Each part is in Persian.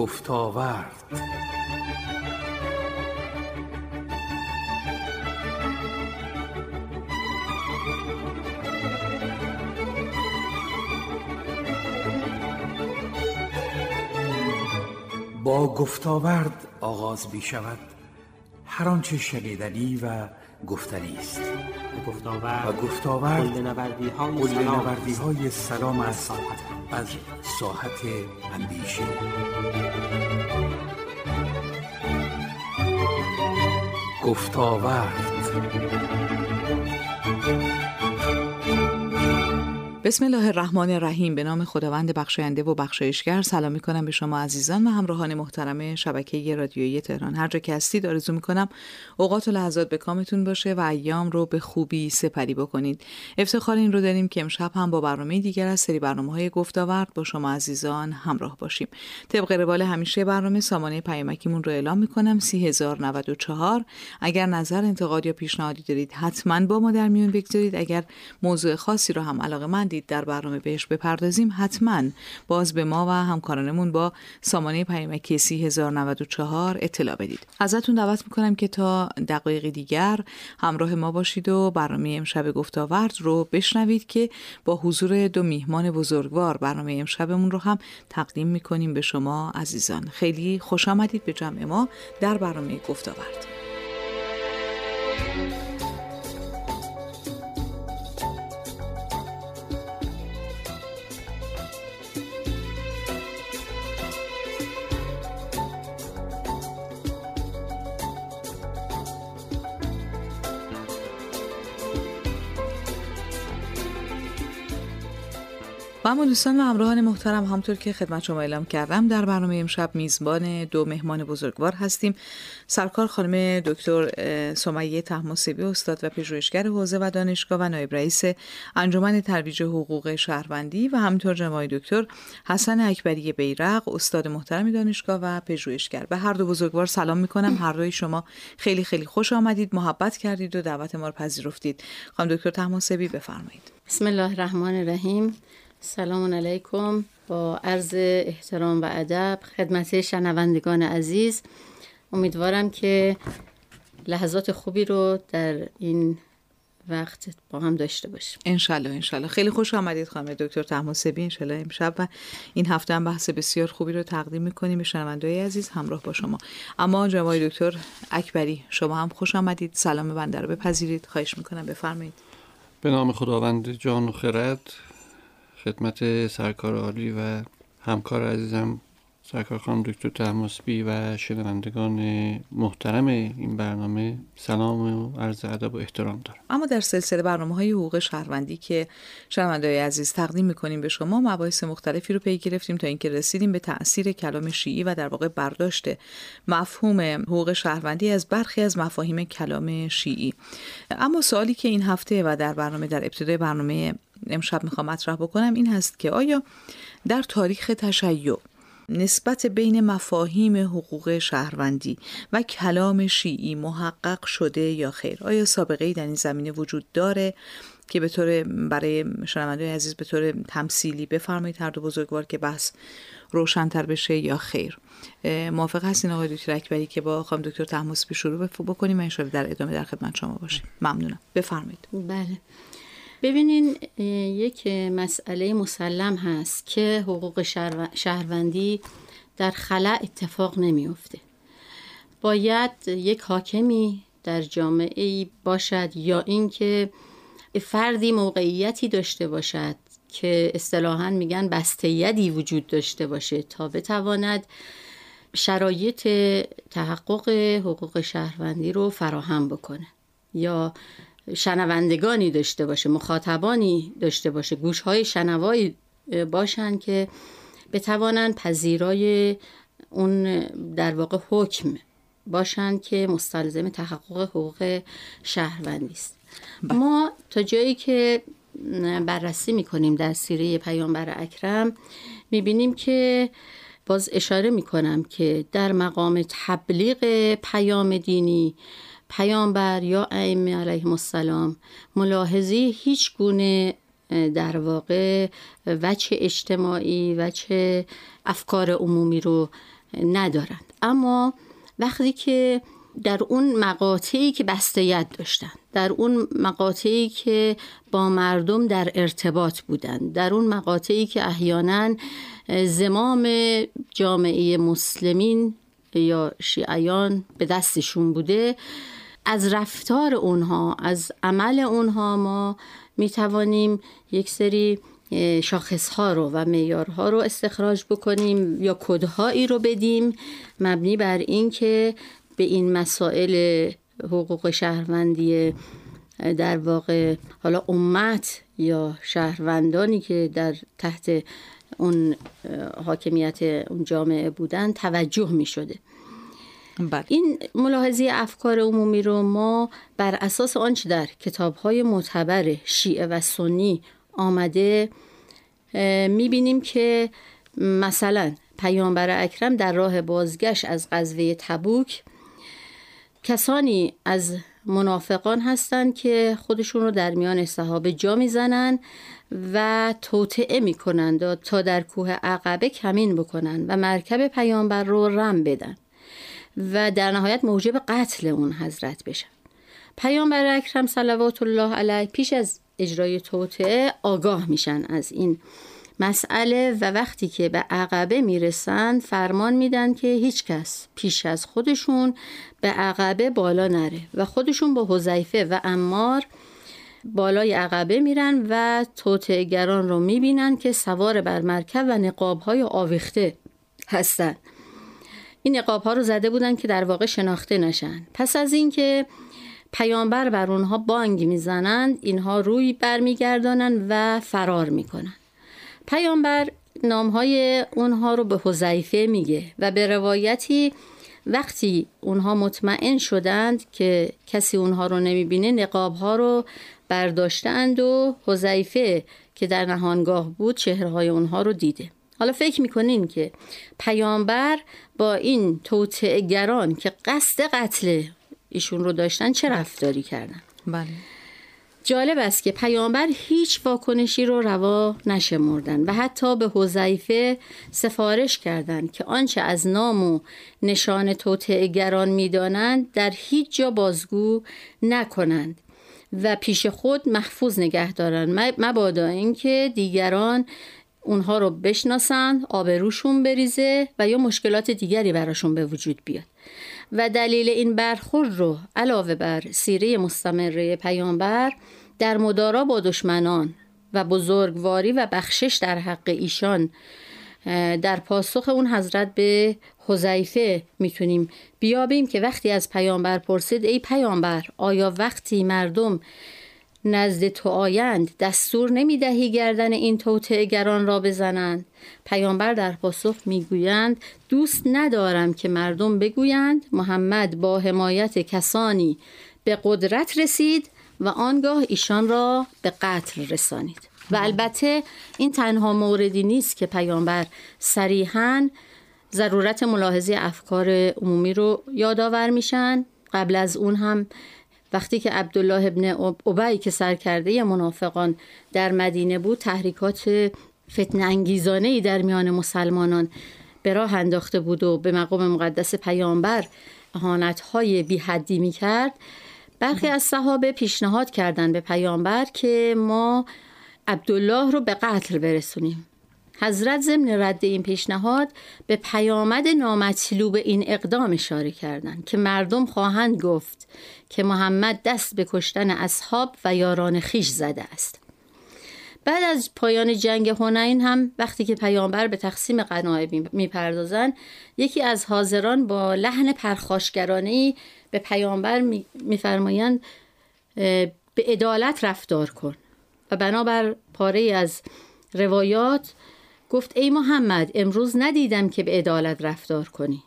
گفتاورد. با گفتاورد آغاز می شود هر آنچه شنیدنی و گفتنی است. و گفتاورد و گفتاورد نوردی های سلام. نوردی های سلام است ساحت از ساحت اندیشه. گفتاورد. بسم الله الرحمن الرحیم. به نام خداوند بخشاینده و بخشایشگر سلام می کنم به شما عزیزان و همراهان محترم شبکه رادیویی تهران. هر جا که هستید آرزو می کنم اوقات و لحظات به کامتون باشه و ایام رو به خوبی سپری بکنید. افتخار این رو داریم که امشب هم با برنامه دیگر از سری برنامه های گفتاورد با شما عزیزان همراه باشیم. طبق روال همیشه برنامه سامانه پیامکیمون رو اعلام می کنم 3094 اگر نظر انتقاد یا پیشنهادی دارید حتما با ما در میون بگذارید. اگر موضوع خاصی رو هم علاقه من دید در برنامه بهش بپردازیم حتما. باز به ما و همکارانمون با سامانه پیامکی 3094 اطلاع بدید. ازتون دعوت می‌کنم که تا دقایق دیگر همراه ما باشید و برنامه امشب گفتاورد رو بشنوید که با حضور دو میهمان بزرگوار برنامه امشبمون رو هم تقدیم می‌کنیم به شما عزیزان. خیلی خوش آمدید به جمع ما در برنامه گفتاورد. اما دوستان و همراهان محترم همطور که خدمت شما اعلام کردم در برنامه امشب میزبان دو مهمان بزرگوار هستیم. سرکار خانم دکتر سمیه طهماسبی استاد و پژوهشگر حوزه و دانشگاه و نایب رئیس انجمن ترویج حقوق شهروندی و همینطور جناب دکتر حسن اکبری بیرق استاد محترم دانشگاه و پژوهشگر. به هر دو بزرگوار سلام می‌کنم. هر دوی شما خیلی خیلی خوش آمدید محبت کردید و دعوت ما رو پذیرفتید. خانم دکتر طهماسبی بفرمایید. بسم الله الرحمن الرحیم. سلام علیکم. با عرض احترام و ادب خدمت شنوندگان عزیز امیدوارم که لحظات خوبی رو در این وقت با هم داشته باشیم. انشالله انشالله. خیلی خوش آمدید خانم دکتر تحماسبی انشالله امشب و این هفته هم بحث بسیار خوبی رو تقدیم می‌کنیم به شنوندای عزیز همراه با شما. اما جناب دکتر اکبری شما هم خوش آمدید. سلام بنده رو بپذیرید. خواهش می‌کنم بفرمایید. به نام خداوند جان و خرد. خدمت سرکار عالی و همکار عزیزم سرکار خانم دکتر تهماسبی و شنوندگان محترم این برنامه سلام و عرض ادب و احترام دارم. اما در سلسله برنامه های حقوق شهروندی که شنوندای عزیز تقدیم می‌کنیم به شما مباحث مختلفی رو پی گرفتیم تا اینکه رسیدیم به تاثیر کلام شیعی و در واقع برداشت مفهوم حقوق شهروندی از برخی از مفاهیم کلام شیعی. اما سوالی که این هفته و در برنامه در ابتدای برنامه امشب می‌خوام مطرح بکنم این هست که آیا در تاریخ تشیع نسبت بین مفاهیم حقوق شهروندی و کلام شیعی محقق شده یا خیر؟ آیا سابقه ای در این زمینه وجود داره که به طور برای شنوندای عزیز به طور تمثیلی بفرمایید هر دو بزرگوار که بحث روشنتر بشه یا خیر؟ موافق هستین آقای دکتر اکبری که با خانم دکتر تحماسبی شروع بکنیم و در ادامه در خدمت شما باشیم. ممنونم. بفرمایید. بله. ببینین یک مسئله مسلم هست که حقوق شهرو- شهروندی در خلا اتفاق نمیافته. باید یک حاکمی در جامعه ای باشد یا اینکه فردی موقعیتی داشته باشد که اصطلاحا میگن بسته یدی وجود داشته باشه تا بتواند شرایط تحقق حقوق شهروندی رو فراهم بکنه یا شنوندگانی داشته باشه مخاطبانی داشته باشه گوشهای شنوایی باشن که بتوانند پذیرای اون در واقع حکم باشن که مستلزم تحقق حقوق شهروندی است. ما تا جایی که بررسی می‌کنیم در سیره پیامبر اکرم می‌بینیم که باز اشاره می‌کنم که در مقام تبلیغ پیام دینی پیامبر یا ائمه علیهم السلام ملاحظه هیچ گونه در واقع وچه اجتماعی وچه افکار عمومی رو ندارند. اما وقتی که در اون مقاطعی که بستیت داشتن در اون مقاطعی که با مردم در ارتباط بودند در اون مقاطعی که احیانا زمام جامعه مسلمین یا شیعیان به دستشون بوده از رفتار اونها از عمل اونها ما می توانیم یک سری شاخصها رو و معیارها رو استخراج بکنیم یا کدهایی رو بدیم مبنی بر اینکه به این مسائل حقوق شهروندی در واقع حالا امت یا شهروندانی که در تحت اون حاکمیت اون جامعه بودن توجه می شده بله. این ملاحظه افکار عمومی رو ما بر اساس آنچه در کتاب های معتبر شیعه و سنی آمده می‌بینیم که مثلا پیامبر اکرم در راه بازگشت از غزوه تبوک کسانی از منافقان هستند که خودشون رو در میان صحابه جا می‌زنن و توطعه می‌کنند تا در کوه عقبه کمین بکنن و مرکب پیامبر رو رم بدن و در نهایت موجب قتل اون حضرت بشن پیامبر اکرم صلوات الله علیه پیش از اجرای توطعه آگاه میشن از این مسئله و وقتی که به عقبه می‌رسند فرمان میدن که هیچ کس پیش از خودشون به عقبه بالا نره و خودشون با حذیفه و امار بالای عقبه میرن و توتگران رو می‌بینن که سوار بر مرکب و نقابهای آویخته هستن. این نقاب ها رو زده بودن که در واقع شناخته نشن. پس از اینکه پیامبر بر اونها بانگ می‌زنند اینها روی برمیگردانند و فرار می‌کنن. پیامبر نامهای اونها رو به حذیفه میگه و به روایتی وقتی اونها مطمئن شدند که کسی اونها رو نمی‌بینه نقاب ها رو برداشتند و حذیفه که در نهانگاه بود چهرهای اونها رو دیده. حالا فکر می‌کنین که پیامبر با این توطعه که قصد قتل ایشون رو داشتن چه رفتاری کردن؟ بله. جالب است که پیامبر هیچ واکنشی رو روا نشمردن و حتی به حذیفه سفارش کردند که آنچه از نام و نشان توطعهگران می‌دانند در هیچ جا بازگو نکنند و پیش خود محفوظ نگه دارند مبادا اینکه دیگران اونها رو بشناسند آبروشون بریزه و یا مشکلات دیگری براشون به وجود بیاد. و دلیل این برخورد رو علاوه بر سیره مستمره پیامبر در مدارا با دشمنان و بزرگواری و بخشش در حق ایشان در پاسخ اون حضرت به حذیفه می‌تونیم بیابیم که وقتی از پیامبر پرسید ای پیامبر آیا وقتی مردم نزد تو آیند دستور نمی‌دهی گردن این توطعهگران را بزنند. پیامبر در پاسخ می‌گویند دوست ندارم که مردم بگویند محمد با حمایت کسانی به قدرت رسید و آنگاه ایشان را به قتل رسانید. و البته این تنها موردی نیست که پیامبر صریحا ضرورت ملاحظه افکار عمومی رو یادآور میشن. قبل از اون هم وقتی که عبدالله ابن ابی که سرکرده منافقان در مدینه بود تحریکات فتن انگیزانه ای در میان مسلمانان به راه انداخته بود و به مقام مقدس پیامبر اهانت های بی حدی می کرد برخی از صحابه پیشنهاد کردند به پیامبر که ما عبدالله رو به قتل برسونیم. حضرت ضمن رد این پیشنهاد به پیامد نامطلوب این اقدام اشاره کردند که مردم خواهند گفت که محمد دست به کشتن اصحاب و یاران خیش زده است. بعد از پایان جنگ هنین هم وقتی که پیامبر به تقسیم غنایم می‌پردازند یکی از حاضران با لحن پرخاشگرانه به پیامبر میفرمایند به عدالت رفتار کن. و بنابر پاره از روایات گفت ای محمد امروز ندیدم که به عدالت رفتار کنی.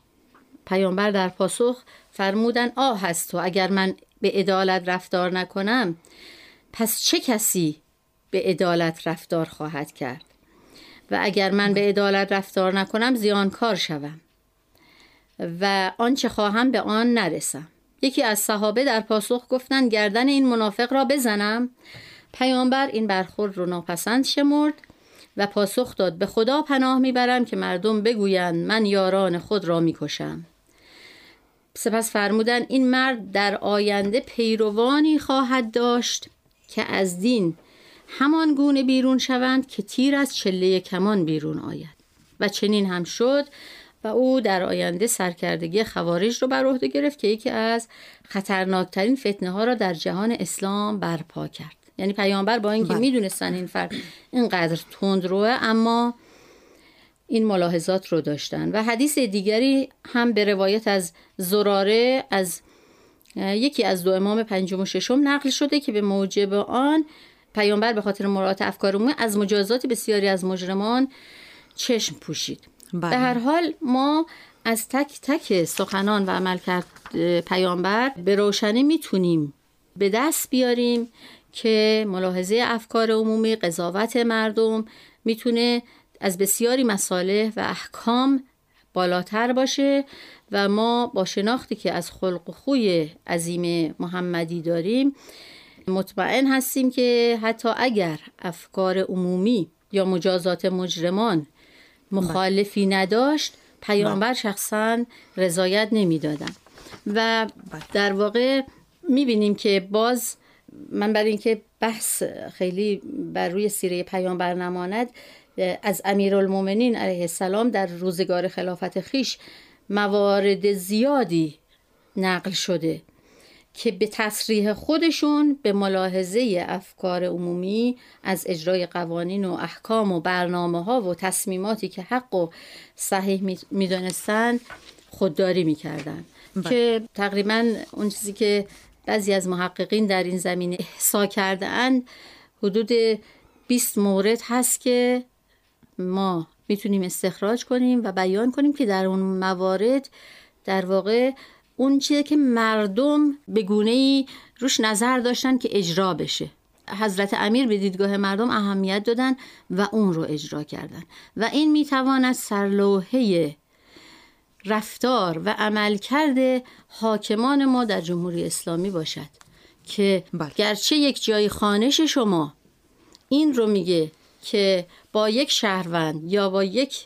پیامبر در پاسخ فرمودن آه هست تو اگر من به عدالت رفتار نکنم پس چه کسی به عدالت رفتار خواهد کرد؟ و اگر من به عدالت رفتار نکنم زیانکار شوم و آنچه خواهم به آن نرسم. یکی از صحابه در پاسخ گفتند گردن این منافق را بزنم. پیامبر این برخورد رو ناپسند شمرد. و پاسخ داد به خدا پناه می‌برم که مردم بگویند من یاران خود را می‌کشم. سپس فرمودن این مرد در آینده پیروانی خواهد داشت که از دین همان گونه بیرون شوند که تیر از چله کمان بیرون آید. و چنین هم شد و او در آینده سرکردگی خوارج رو بر عهده گرفت که یکی از خطرناکترین فتنه ها را در جهان اسلام برپا کرد. یعنی پیامبر با اینکه بله. می‌دونستن این فرد اینقدر تند روه اما این ملاحظات رو داشتن و حدیث دیگری هم به روایت از زراره از یکی از دو امام پنجم و ششم نقل شده که به موجب آن پیامبر به خاطر مراعات افکار عمومی از مجازات بسیاری از مجرمان چشم پوشید بله. به هر حال ما از تک تک سخنان و عملکرد پیامبر به روشنی می‌تونیم به دست بیاریم که ملاحظه افکار عمومی قضاوت مردم می‌تونه از بسیاری مساله و احکام بالاتر باشه و ما با شناختی که از خلق و خوی عظیم محمدی داریم مطمئن هستیم که حتی اگر افکار عمومی یا مجازات مجرمان مخالفی نداشت پیامبر. شخصا رضایت نمی‌دادن و بله. در واقع می‌بینیم که باز من برای اینکه بحث خیلی بر روی سیره پیامبر نماند از امیرالمومنین علیه السلام در روزگار خلافت خیش موارد زیادی نقل شده که به تصریح خودشون به ملاحظه افکار عمومی از اجرای قوانین و احکام و برنامه ها و تصمیماتی که حق و صحیح می‌دانستند خودداری می‌کردن بله. که تقریبا اون چیزی که بعضی از محققین در این زمینه احسا کرده اند حدود 20 مورد هست که ما می‌تونیم استخراج کنیم و بیان کنیم که در اون موارد در واقع اون چیزی که مردم به گونه ای روش نظر داشتن که اجرا بشه. حضرت امیر به دیدگاه مردم اهمیت دادن و اون رو اجرا کردن. و این می‌تواند سرلوحه رفتار و عملکرد حاکمان ما در جمهوری اسلامی باشد که بله. گرچه یک جای خانش شما این رو میگه که با یک شهروند یا با یک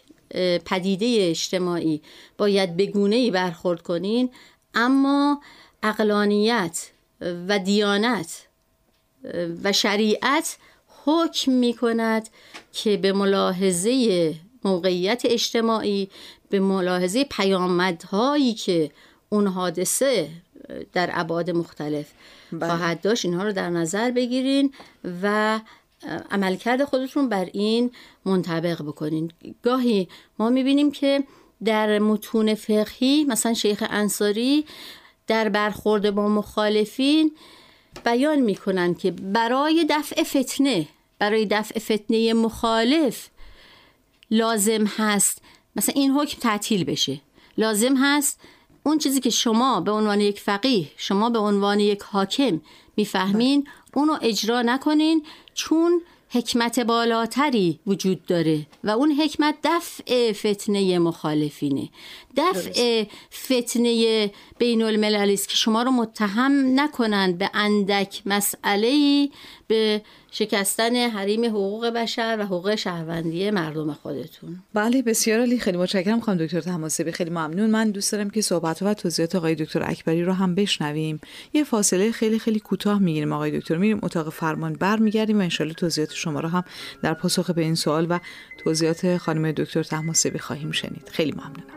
پدیده اجتماعی باید بگونه ای برخورد کنین اما اقلانیت و دیانت و شریعت حکم می کند که به ملاحظه موقعیت اجتماعی به ملاحظه پیامدهایی که اون حادثه در ابعاد مختلف بله. خواهد داشت اینها رو در نظر بگیرین و عملکرد خودتون بر این منطبق بکنین گاهی ما می‌بینیم که در متون فقهی مثلا شیخ انصاری در برخورد با مخالفین بیان می‌کنن که برای دفع فتنه برای دفع فتنه مخالف لازم هست مثلا این حکم تعطیل بشه. لازم هست اون چیزی که شما به عنوان یک فقیه شما به عنوان یک حاکم می‌فهمین اونو اجرا نکنین چون حکمت بالاتری وجود داره و اون حکمت دفع فتنه مخالفینه. دفع فتنه بین المللی است که شما رو متهم نکنند به اندک مسئله به شکستن حریم حقوق بشر و حقوق شهروندی مردم خودتون. بله بسیار علی خیلی متشکرم خانم دکتر تماسبی. خیلی ممنون. من دوست دارم که صحبت و توضیحات آقای دکتر اکبری رو هم بشنویم. یه فاصله خیلی خیلی کوتاه می‌گیریم آقای دکتر. میریم اتاق فرمان برمیگردیم و انشالله توضیحات شما رو هم در پاسخ به این سوال و توضیحات خانم دکتر تماسبی خواهیم شنید. خیلی ممنونم.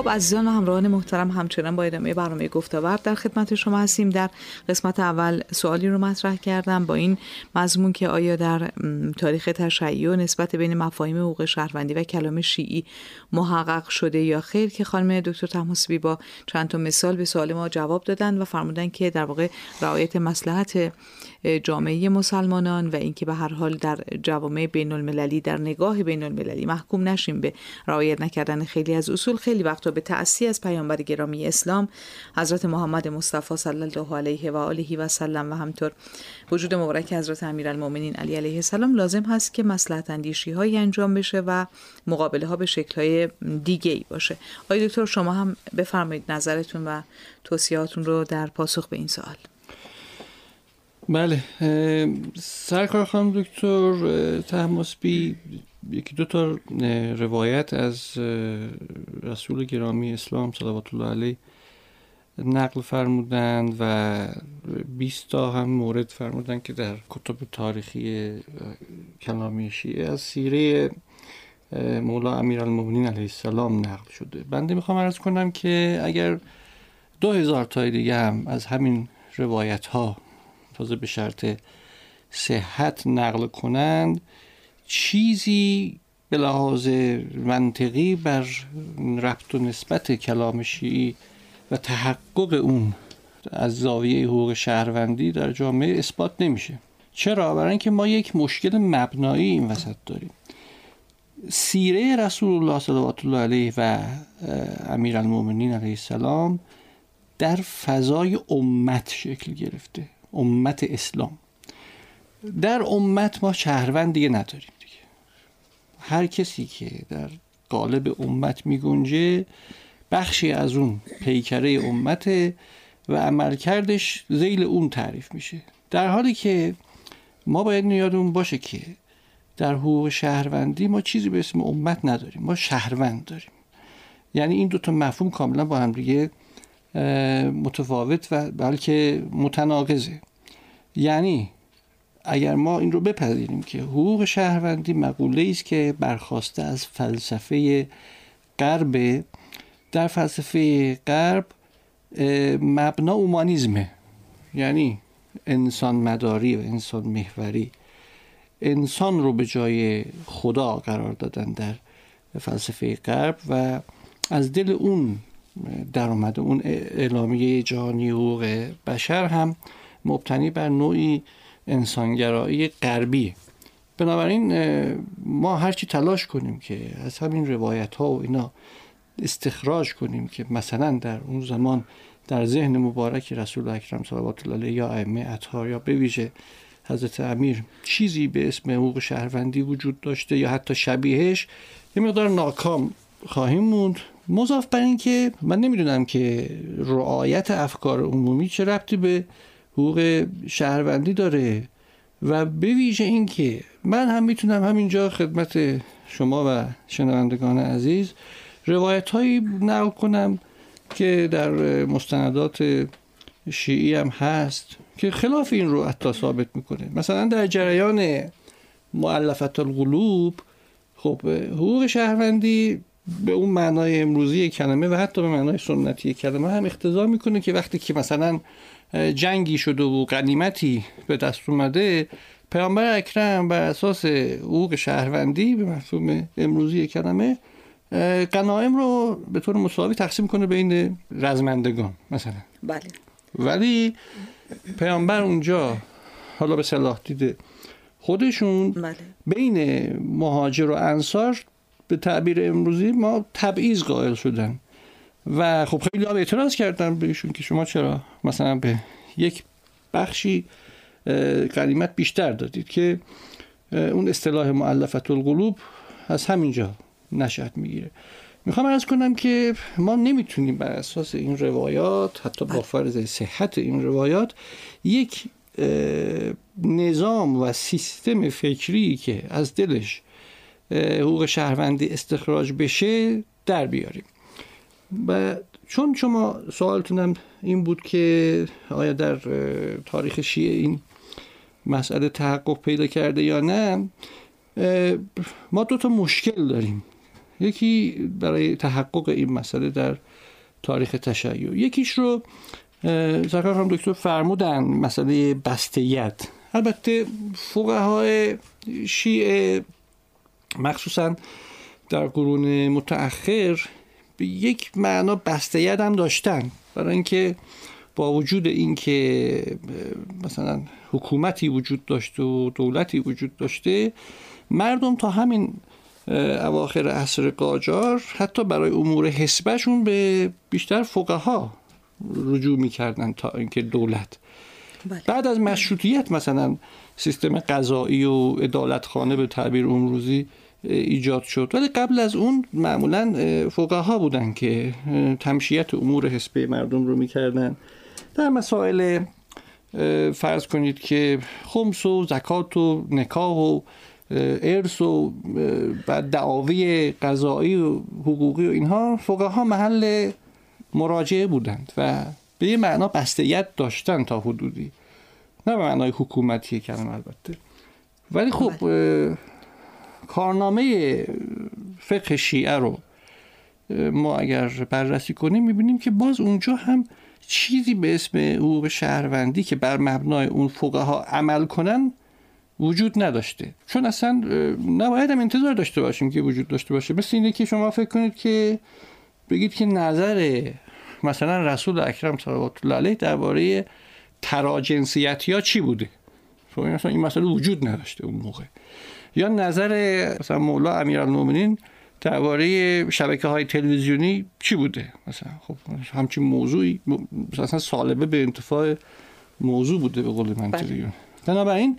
خب عزیزان و همراهان محترم همچنان با ادامه برنامه گفتاورد در خدمت شما هستیم. در قسمت اول سوالی رو مطرح کردم با این مضمون که آیا در تاریخ تشیع نسبت بین مفاهیم حقوق شهروندی و کلام شیعی محقق شده یا خیر که خانم دکتر تماسبی با چند تا مثال به سوال ما جواب دادن و فرمودن که در واقع رعایت مسلحت جامعه مسلمانان و اینکه به هر حال در جوامع بین المللی در نگاه بین المللی محکوم نشیم به رعایت نکردن خیلی از اصول. خیلی وقتا به تأسی از پیامبر گرامی اسلام حضرت محمد مصطفی صلی الله علیه و آله و سلم و همطور وجود مبارک حضرت امیرالمؤمنین علی علیه السلام لازم هست که مصلحت اندیشی های انجام بشه و مقابله ها به شکل های دیگه ای باشه. آقای دکتر شما هم بفرمایید نظرتون و توصیهاتون رو در پاسخ به این سوال. بله سرکار خانم دکتر تحماسبی یکی دو تا روایت از رسول گرامی اسلام صلوات الله علیه نقل فرمودند و 20 تا هم مورد فرمودند که در کتب تاریخی کلامی شیعه از سیره مولا امیرالمومنین علیه السلام نقل شده. بنده می‌خوام عرض کنم که اگر دو هزار تای دیگه هم از همین روایت ها تازه به شرط صحت نقل کنند چیزی به لحاظ منطقی بر ربط و نسبت کلام شیعی و تحقق اون از زاویه حقوق شهروندی در جامعه اثبات نمیشه. چرا؟ برای اینکه ما یک مشکل مبنایی این وسط داریم. سیره رسول الله صلی الله علیه و امیرالمؤمنین علیه السلام در فضای امت شکل گرفته. امت اسلام. در امت ما شهروند دیگه نداریم دیگه. هر کسی که در قالب امت میگنجه بخشی از اون پیکره امت و عملکردش زیل اون تعریف میشه. در حالی که ما باید یادمون باشه که در حقوق شهروندی ما چیزی به اسم امت نداریم. ما شهروند داریم. یعنی این دوتا مفهوم کاملا با هم دیگه متفاوت و بلکه متناقضه. یعنی اگر ما این رو بپذیریم که حقوق شهروندی مقوله است که برخواسته از فلسفه غرب در فلسفه غرب مبنا اومانیزمه. یعنی انسان مداری و انسان محوری انسان رو به جای خدا قرار دادن در فلسفه غرب و از دل اون در اومده اون اعلامیه جهانی حقوق بشر هم مبتنی بر نوعی انسانگرایی غربی. بنابراین ما هرچی تلاش کنیم که از همین روایت ها و اینا استخراج کنیم که مثلا در اون زمان در ذهن مبارک رسول اکرم صلوات الله علیه یا ائمه اطهار یا به ویژه حضرت امیر چیزی به اسم حقوق شهروندی وجود داشته یا حتی شبیهش یه مقدار ناکام خواهیم موند. مضاف بر این که من نمی‌دونم که رعایت افکار عمومی چه ربطی به حقوق شهروندی داره و به ویژه این که من هم می‌تونم همینجا خدمت شما و شنوندگان عزیز روایت هایی نقل کنم که در مستندات شیعی هم هست که خلاف این رو حتی ثابت می‌کنه. مثلا در جریان معلفت القلوب خب حقوق شهروندی به اون معنای امروزی کلمه و حتی به معنای سنتی کلمه هم اختضا می‌کنه که وقتی که مثلا جنگی شده و قنیمتی به دست اومده پیامبر اکرم بر اساس حقوق شهروندی به مفهوم امروزی کلمه قنایم رو به طور مساوی تقسیم کنه بین رزمندگان مثلا بله ولی پیامبر اونجا حالا به صلاح دیده خودشون بله. بین مهاجر و انصار به تعبیر امروزی ما تبعیض قائل شدن. و خب خیلی هم اعتراض کردن بهشون که شما چرا مثلا به یک بخشی قریمت بیشتر دادید که اون اصطلاح معلفت القلوب از همینجا نشأت می‌گیره. می‌خوام ارز کنم که ما نمی‌تونیم بر اساس این روایات حتی با فرض صحت این روایات یک نظام و سیستم فکری که از دلش حقوق شهروندی استخراج بشه در بیاریم. و چون شما سوالتونم این بود که آیا در تاریخ شیعه این مسئله تحقق پیدا کرده یا نه ما دو تا مشکل داریم. یکی برای تحقق این مسئله در تاریخ تشیع. یکیش رو سرکار خانم دکتر فرمودن مسئله بستیت. البته فقهای شیعه مخصوصا در قرون متأخر به یک معنا بستیت هم داشتن برای اینکه با وجود اینکه مثلا حکومتی وجود داشته و دولتی وجود داشته مردم تا همین اواخر عصر قاجار حتی برای امور حسبشون به بیشتر فقها رجوع می‌کردن تا اینکه دولت بله. بعد از مشروطیت مثلا سیستم قضایی و خانه به تعبیر امروزی ایجاد شد. ولی قبل از اون معمولا فقها بودن که تمشیت امور حسبه مردم رو می‌کردن. در مسائل فرض کنید که خمس و زکات و نکاح و ارث و بعد دعاوی قضایی و حقوقی و اینها فقها محل مراجعه بودند و به یه معنا بستیت داشتن تا حدودی. نه به معنای حکومتی کلمه البته. ولی خب بله. کارنامه فقه شیعه رو ما اگر بررسی کنیم می‌بینیم که باز اونجا هم چیزی به اسم حقوق شهروندی که بر مبنای اون فقها عمل کنن وجود نداشته. چون اصلا نباید هم انتظار داشته باشیم که وجود داشته باشه. مثل اینه که شما فکر کنید که بگید که نظر مثلا رسول اکرم صلوات الله علیه درباره تراجنسیتی ها چی بوده؟ خب این این مسئله وجود نداشته اون موقع. یا نظر مثلا مولا امیرالمومنین درباره شبکه های تلویزیونی چی بوده مثلا خب همچین موضوعی مثلا سالبه به انتفاع موضوع بوده به قول منطقیون بله. بنابراین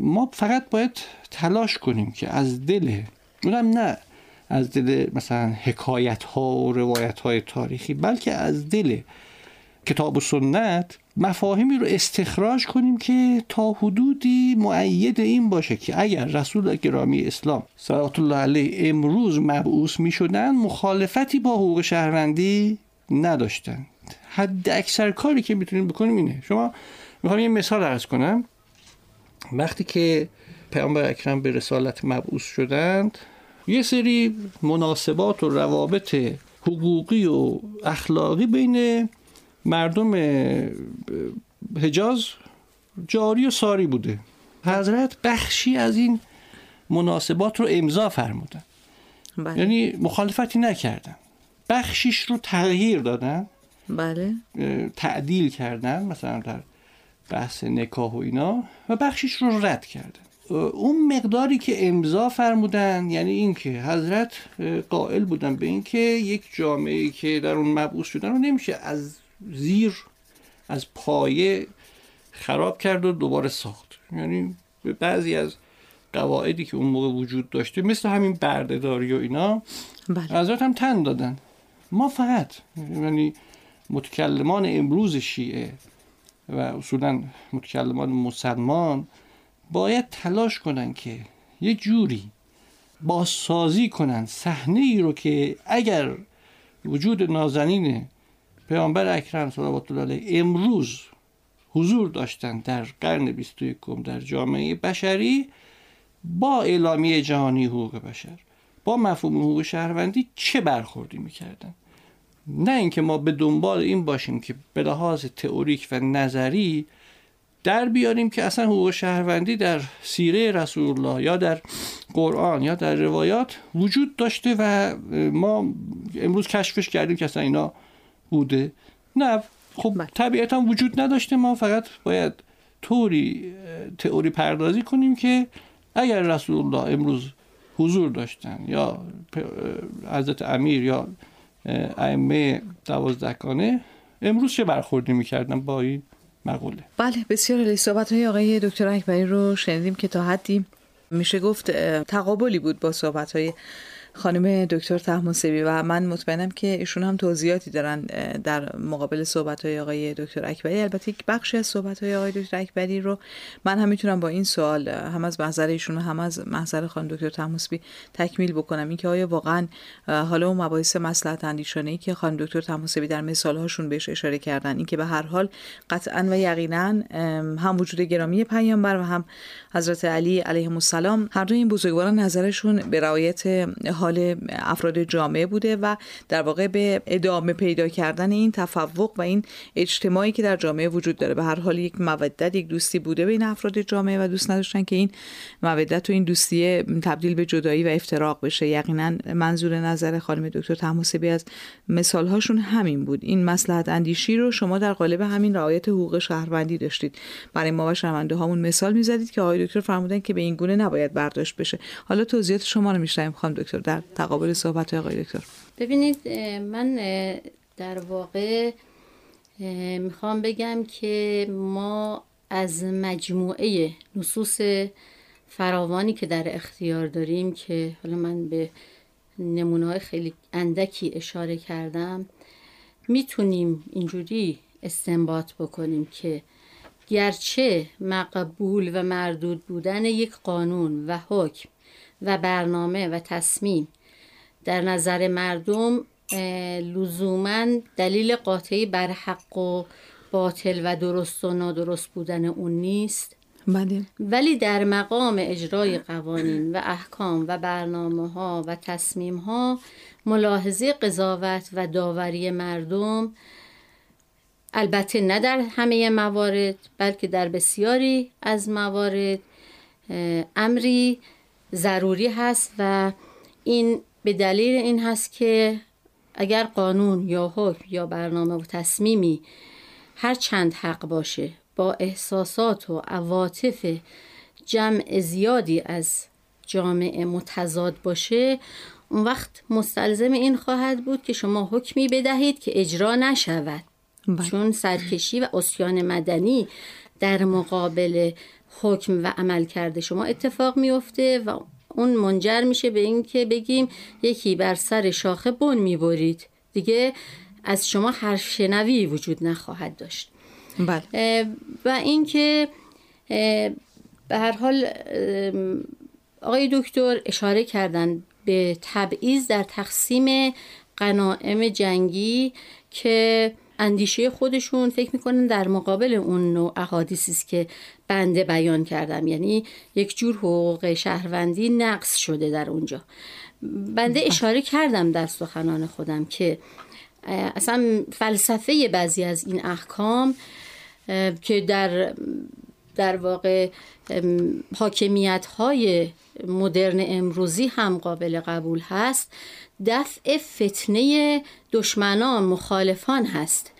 ما فقط باید تلاش کنیم که از دل اونم نه از دل مثلا حکایت ها و روایت های تاریخی بلکه از دل کتاب و سنت مفاهیمی رو استخراج کنیم که تا حدودی معید این باشه که اگر رسول گرامی اسلام صلوات الله علیه امروز مبعوث می شدن مخالفتی با حقوق شهروندی نداشتن حد اکثر کاری که می‌تونیم بکنیم اینه. شما می‌خوام یه مثال ارز کنم. وقتی که پیامبر اکرم به رسالت مبعوث شدند یه سری مناسبات و روابط حقوقی و اخلاقی بین مردم حجاز جاری و ساری بوده. حضرت بخشی از این مناسبات رو امضا فرمودن. بله. یعنی مخالفتی نکردن. بخشیش رو تغییر دادن. بله. تعدیل کردن مثلا در بحث نکاح و اینا و بخشیش رو رد کردن. اون مقداری که امضا فرمودن یعنی اینکه حضرت قائل بودن به اینکه یک جامعه که در اون مبعوث شدن رو نمیشه از زیر از پایه خراب کرد و دوباره ساخت یعنی به بعضی از قواعدی که اون موقع وجود داشته مثل همین بردهداری و اینا بله. حضرت هم تن دادن ما فقط یعنی متکلمان امروز شیعه و اصولا متکلمان مسلمان باید تلاش کنن که یه جوری بازسازی کنن صحنه ای رو که اگر وجود نازنین پیامبر اکرم صلوات الله علیه امروز حضور داشتن در قرن 21 در جامعه بشری با اعلامیه جهانی حقوق بشر با مفهوم حقوق شهروندی چه برخوردی می‌کردن نه اینکه ما به دنبال این باشیم که به لحاظ تئوریک و نظری در بیاریم که اصلا حقوق شهروندی در سیره رسول الله یا در قرآن یا در روایات وجود داشته و ما امروز کشفش کردیم که اصلا اینا بوده. نه خب بله. طبیعتا وجود نداشته. ما فقط باید طوری تئوری پردازی کنیم که اگر رسول الله امروز حضور داشتن یا حضرت امیر یا ائمه دوازدهگانه امروز چه برخوردی می‌کردن با این مقوله؟ بله بسیار علی صحبت های آقای دکتر اکبری رو شنیدیم که تا حدی میشه گفت تقابلی بود با صحبت های خانم دکتر تحماسبی و من مطمئنم که ایشون هم توضیحاتی دارن در مقابل صحبت های آقای دکتر اکبری. البته یک بخشی از صحبت های آقای دکتر اکبری رو من هم می‌تونم با این سوال هم از محضر ایشون و هم از محضر خانم دکتر تحماسبی تکمیل بکنم. اینکه آیا واقعا حالا اون مباحث مصلحت اندیشانه ای که خانم دکتر تحماسبی در مثال هاشون بهش اشاره کردن اینکه به هر حال قطعا و یقینا هم وجود گرامی پیامبر و هم حضرت علی علیه السلام هر دو این بزرگواران نظرشون به رعایت حال افراد جامعه بوده و در واقع به ادامه پیدا کردن این تفوق و این اجتماعی که در جامعه وجود داره. به هر حال یک مودت یک دوستی بوده بین افراد جامعه و دوست نداشتن که این مودت و این دوستی تبدیل به جدایی و افتراق بشه. یقینا منظور نظر خانم دکتر تماسبی از مثال هاشون همین بود. این مسلحت اندیشی رو شما در قالب همین رعایت حقوق شهروندی داشتید. برای ما و شنونده هامون مثال می‌زدید که آقای دکتر فرمودن که به این گونه نباید برداشت بشه. حالا توضیحات شما رو میشنویم خانم دکتر. در تقابل صحبت آقای دکتر. ببینید من در واقع می‌خوام بگم که ما از مجموعه نصوص فراوانی که در اختیار داریم که حالا من به نمونه های خیلی اندکی اشاره کردم می‌تونیم اینجوری استنباط بکنیم که گرچه مقبول و مردود بودن یک قانون و حکم و برنامه و تصمیم در نظر مردم لزوما دلیل قاطعی بر حق و باطل و درست و نادرست بودن اون نیست بله. ولی در مقام اجرای قوانین و احکام و برنامه ها و تصمیم ها ملاحظه قضاوت و داوری مردم البته نه در همه موارد بلکه در بسیاری از موارد امری ضروری هست و این به دلیل این هست که اگر قانون یا حکم یا برنامه و تصمیمی هر چند حق باشه با احساسات و عواطف جمع زیادی از جامعه متضاد باشه اون وقت مستلزم این خواهد بود که شما حکمی بدهید که اجرا نشود بله. چون سرکشی و اسیان مدنی در مقابل حکم و عمل کرده شما اتفاق میفته و اون منجر میشه به اینکه بگیم یکی بر سر شاخه بن می‌برید دیگه از شما هر شنوی وجود نخواهد داشت بله. و اینکه به هر حال آقای دکتر اشاره کردن به تبعیض در تقسیم قناعم جنگی که اندیشه خودشون فکر می‌کنن در مقابل اون نوع احادیثی است که بنده بیان کردم یعنی یک جور حقوق شهروندی نقص شده در اونجا بنده. اشاره کردم در سخنان خودم که اصلا فلسفه بعضی از این احکام که در در واقع حاکمیت های مدرن امروزی هم قابل قبول هست دفع فتنه دشمنان مخالفان هست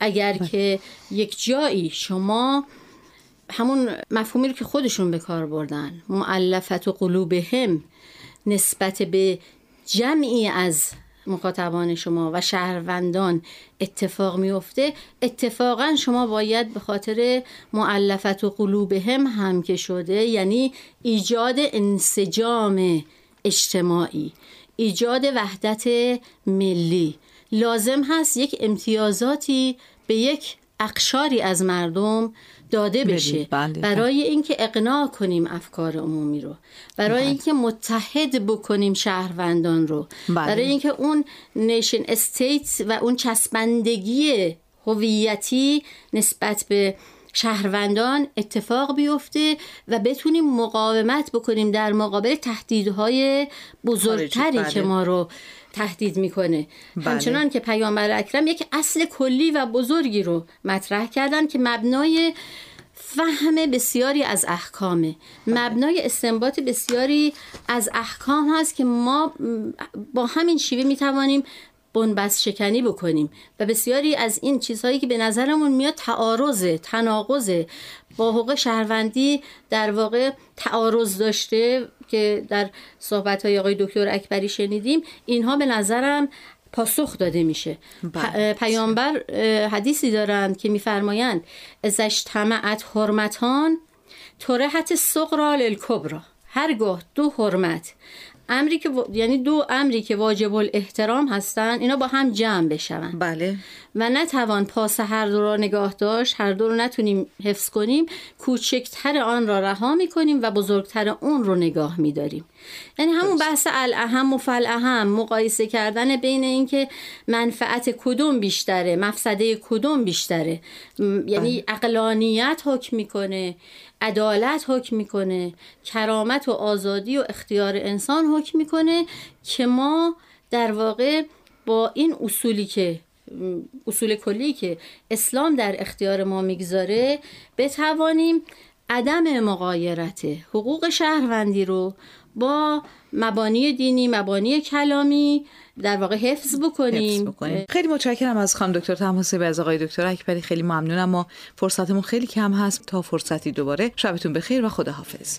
اگر بله. که یک جایی شما همون مفهومی رو که خودشون به کار بردن. معلفت و قلوبهم نسبت به جمعی از مخاطبان شما و شهروندان اتفاق میفته اتفاقا شما باید به خاطر معلفت و قلوبهم هم که شده یعنی ایجاد انسجام اجتماعی ایجاد وحدت ملی. لازم هست یک امتیازاتی به یک اقشاری از مردم داده بشه بله. برای اینکه اقناع کنیم افکار عمومی رو برای بله. اینکه متحد بکنیم شهروندان رو بله. برای اینکه اون نیشن استیت و اون چسبندگی هویتی نسبت به شهروندان اتفاق بیفته و بتونیم مقاومت بکنیم در مقابل تهدیدهای بزرگتری بله. که ما رو تهدید می‌کنه بله. همچنان که پیامبر اکرم یک اصل کلی و بزرگی رو مطرح کردن که مبنای فهم بسیاری از احکامه بله. مبنای استنباط بسیاری از احکام هست که ما با همین شیوه می‌توانیم بنبست شکنی بکنیم. و بسیاری از این چیزهایی که به نظرمون میاد تعارض تناقض با حقوق شهروندی در واقع تعارض داشته که در صحبت های آقای دکتر اکبری شنیدیم. اینها به نظرم پاسخ داده میشه. بله. پیامبر حدیثی دارند که میفرمایند ازش تمعت حرمتان ترهت سقرا للکبرا هرگاه دو حرمت امری که یعنی دو امری که واجب الاحترام هستن اینا با هم جمع بشون. بله. و نتوان پاس هر دو را نگاه داشت هر دو رو نتونیم حفظ کنیم کوچکتر آن را رها می‌کنیم و بزرگتر اون رو نگاه میداریم. یعنی همون بحث الاهم و فالاهم مقایسه کردن بین اینکه منفعت کدوم بیشتره مفسده کدوم بیشتره. یعنی اقلانیت بله. حکم می‌کنه. عدالت حکم می‌کنه کرامت و آزادی و اختیار انسان حکم می‌کنه که ما در واقع با این اصولی که اصول کلی که اسلام در اختیار ما می‌گذاره بتوانیم عدم مقایرت حقوق شهروندی رو با مبانی دینی مبانی کلامی در واقع حفظ بکنیم, بکنیم. خیلی متشکرم از خانم دکتر تماسبی از آقای دکتر اکبری. خیلی ممنونم ما فرصتمون خیلی کم هست. تا فرصتی دوباره. شبتون بخیر و خداحافظ.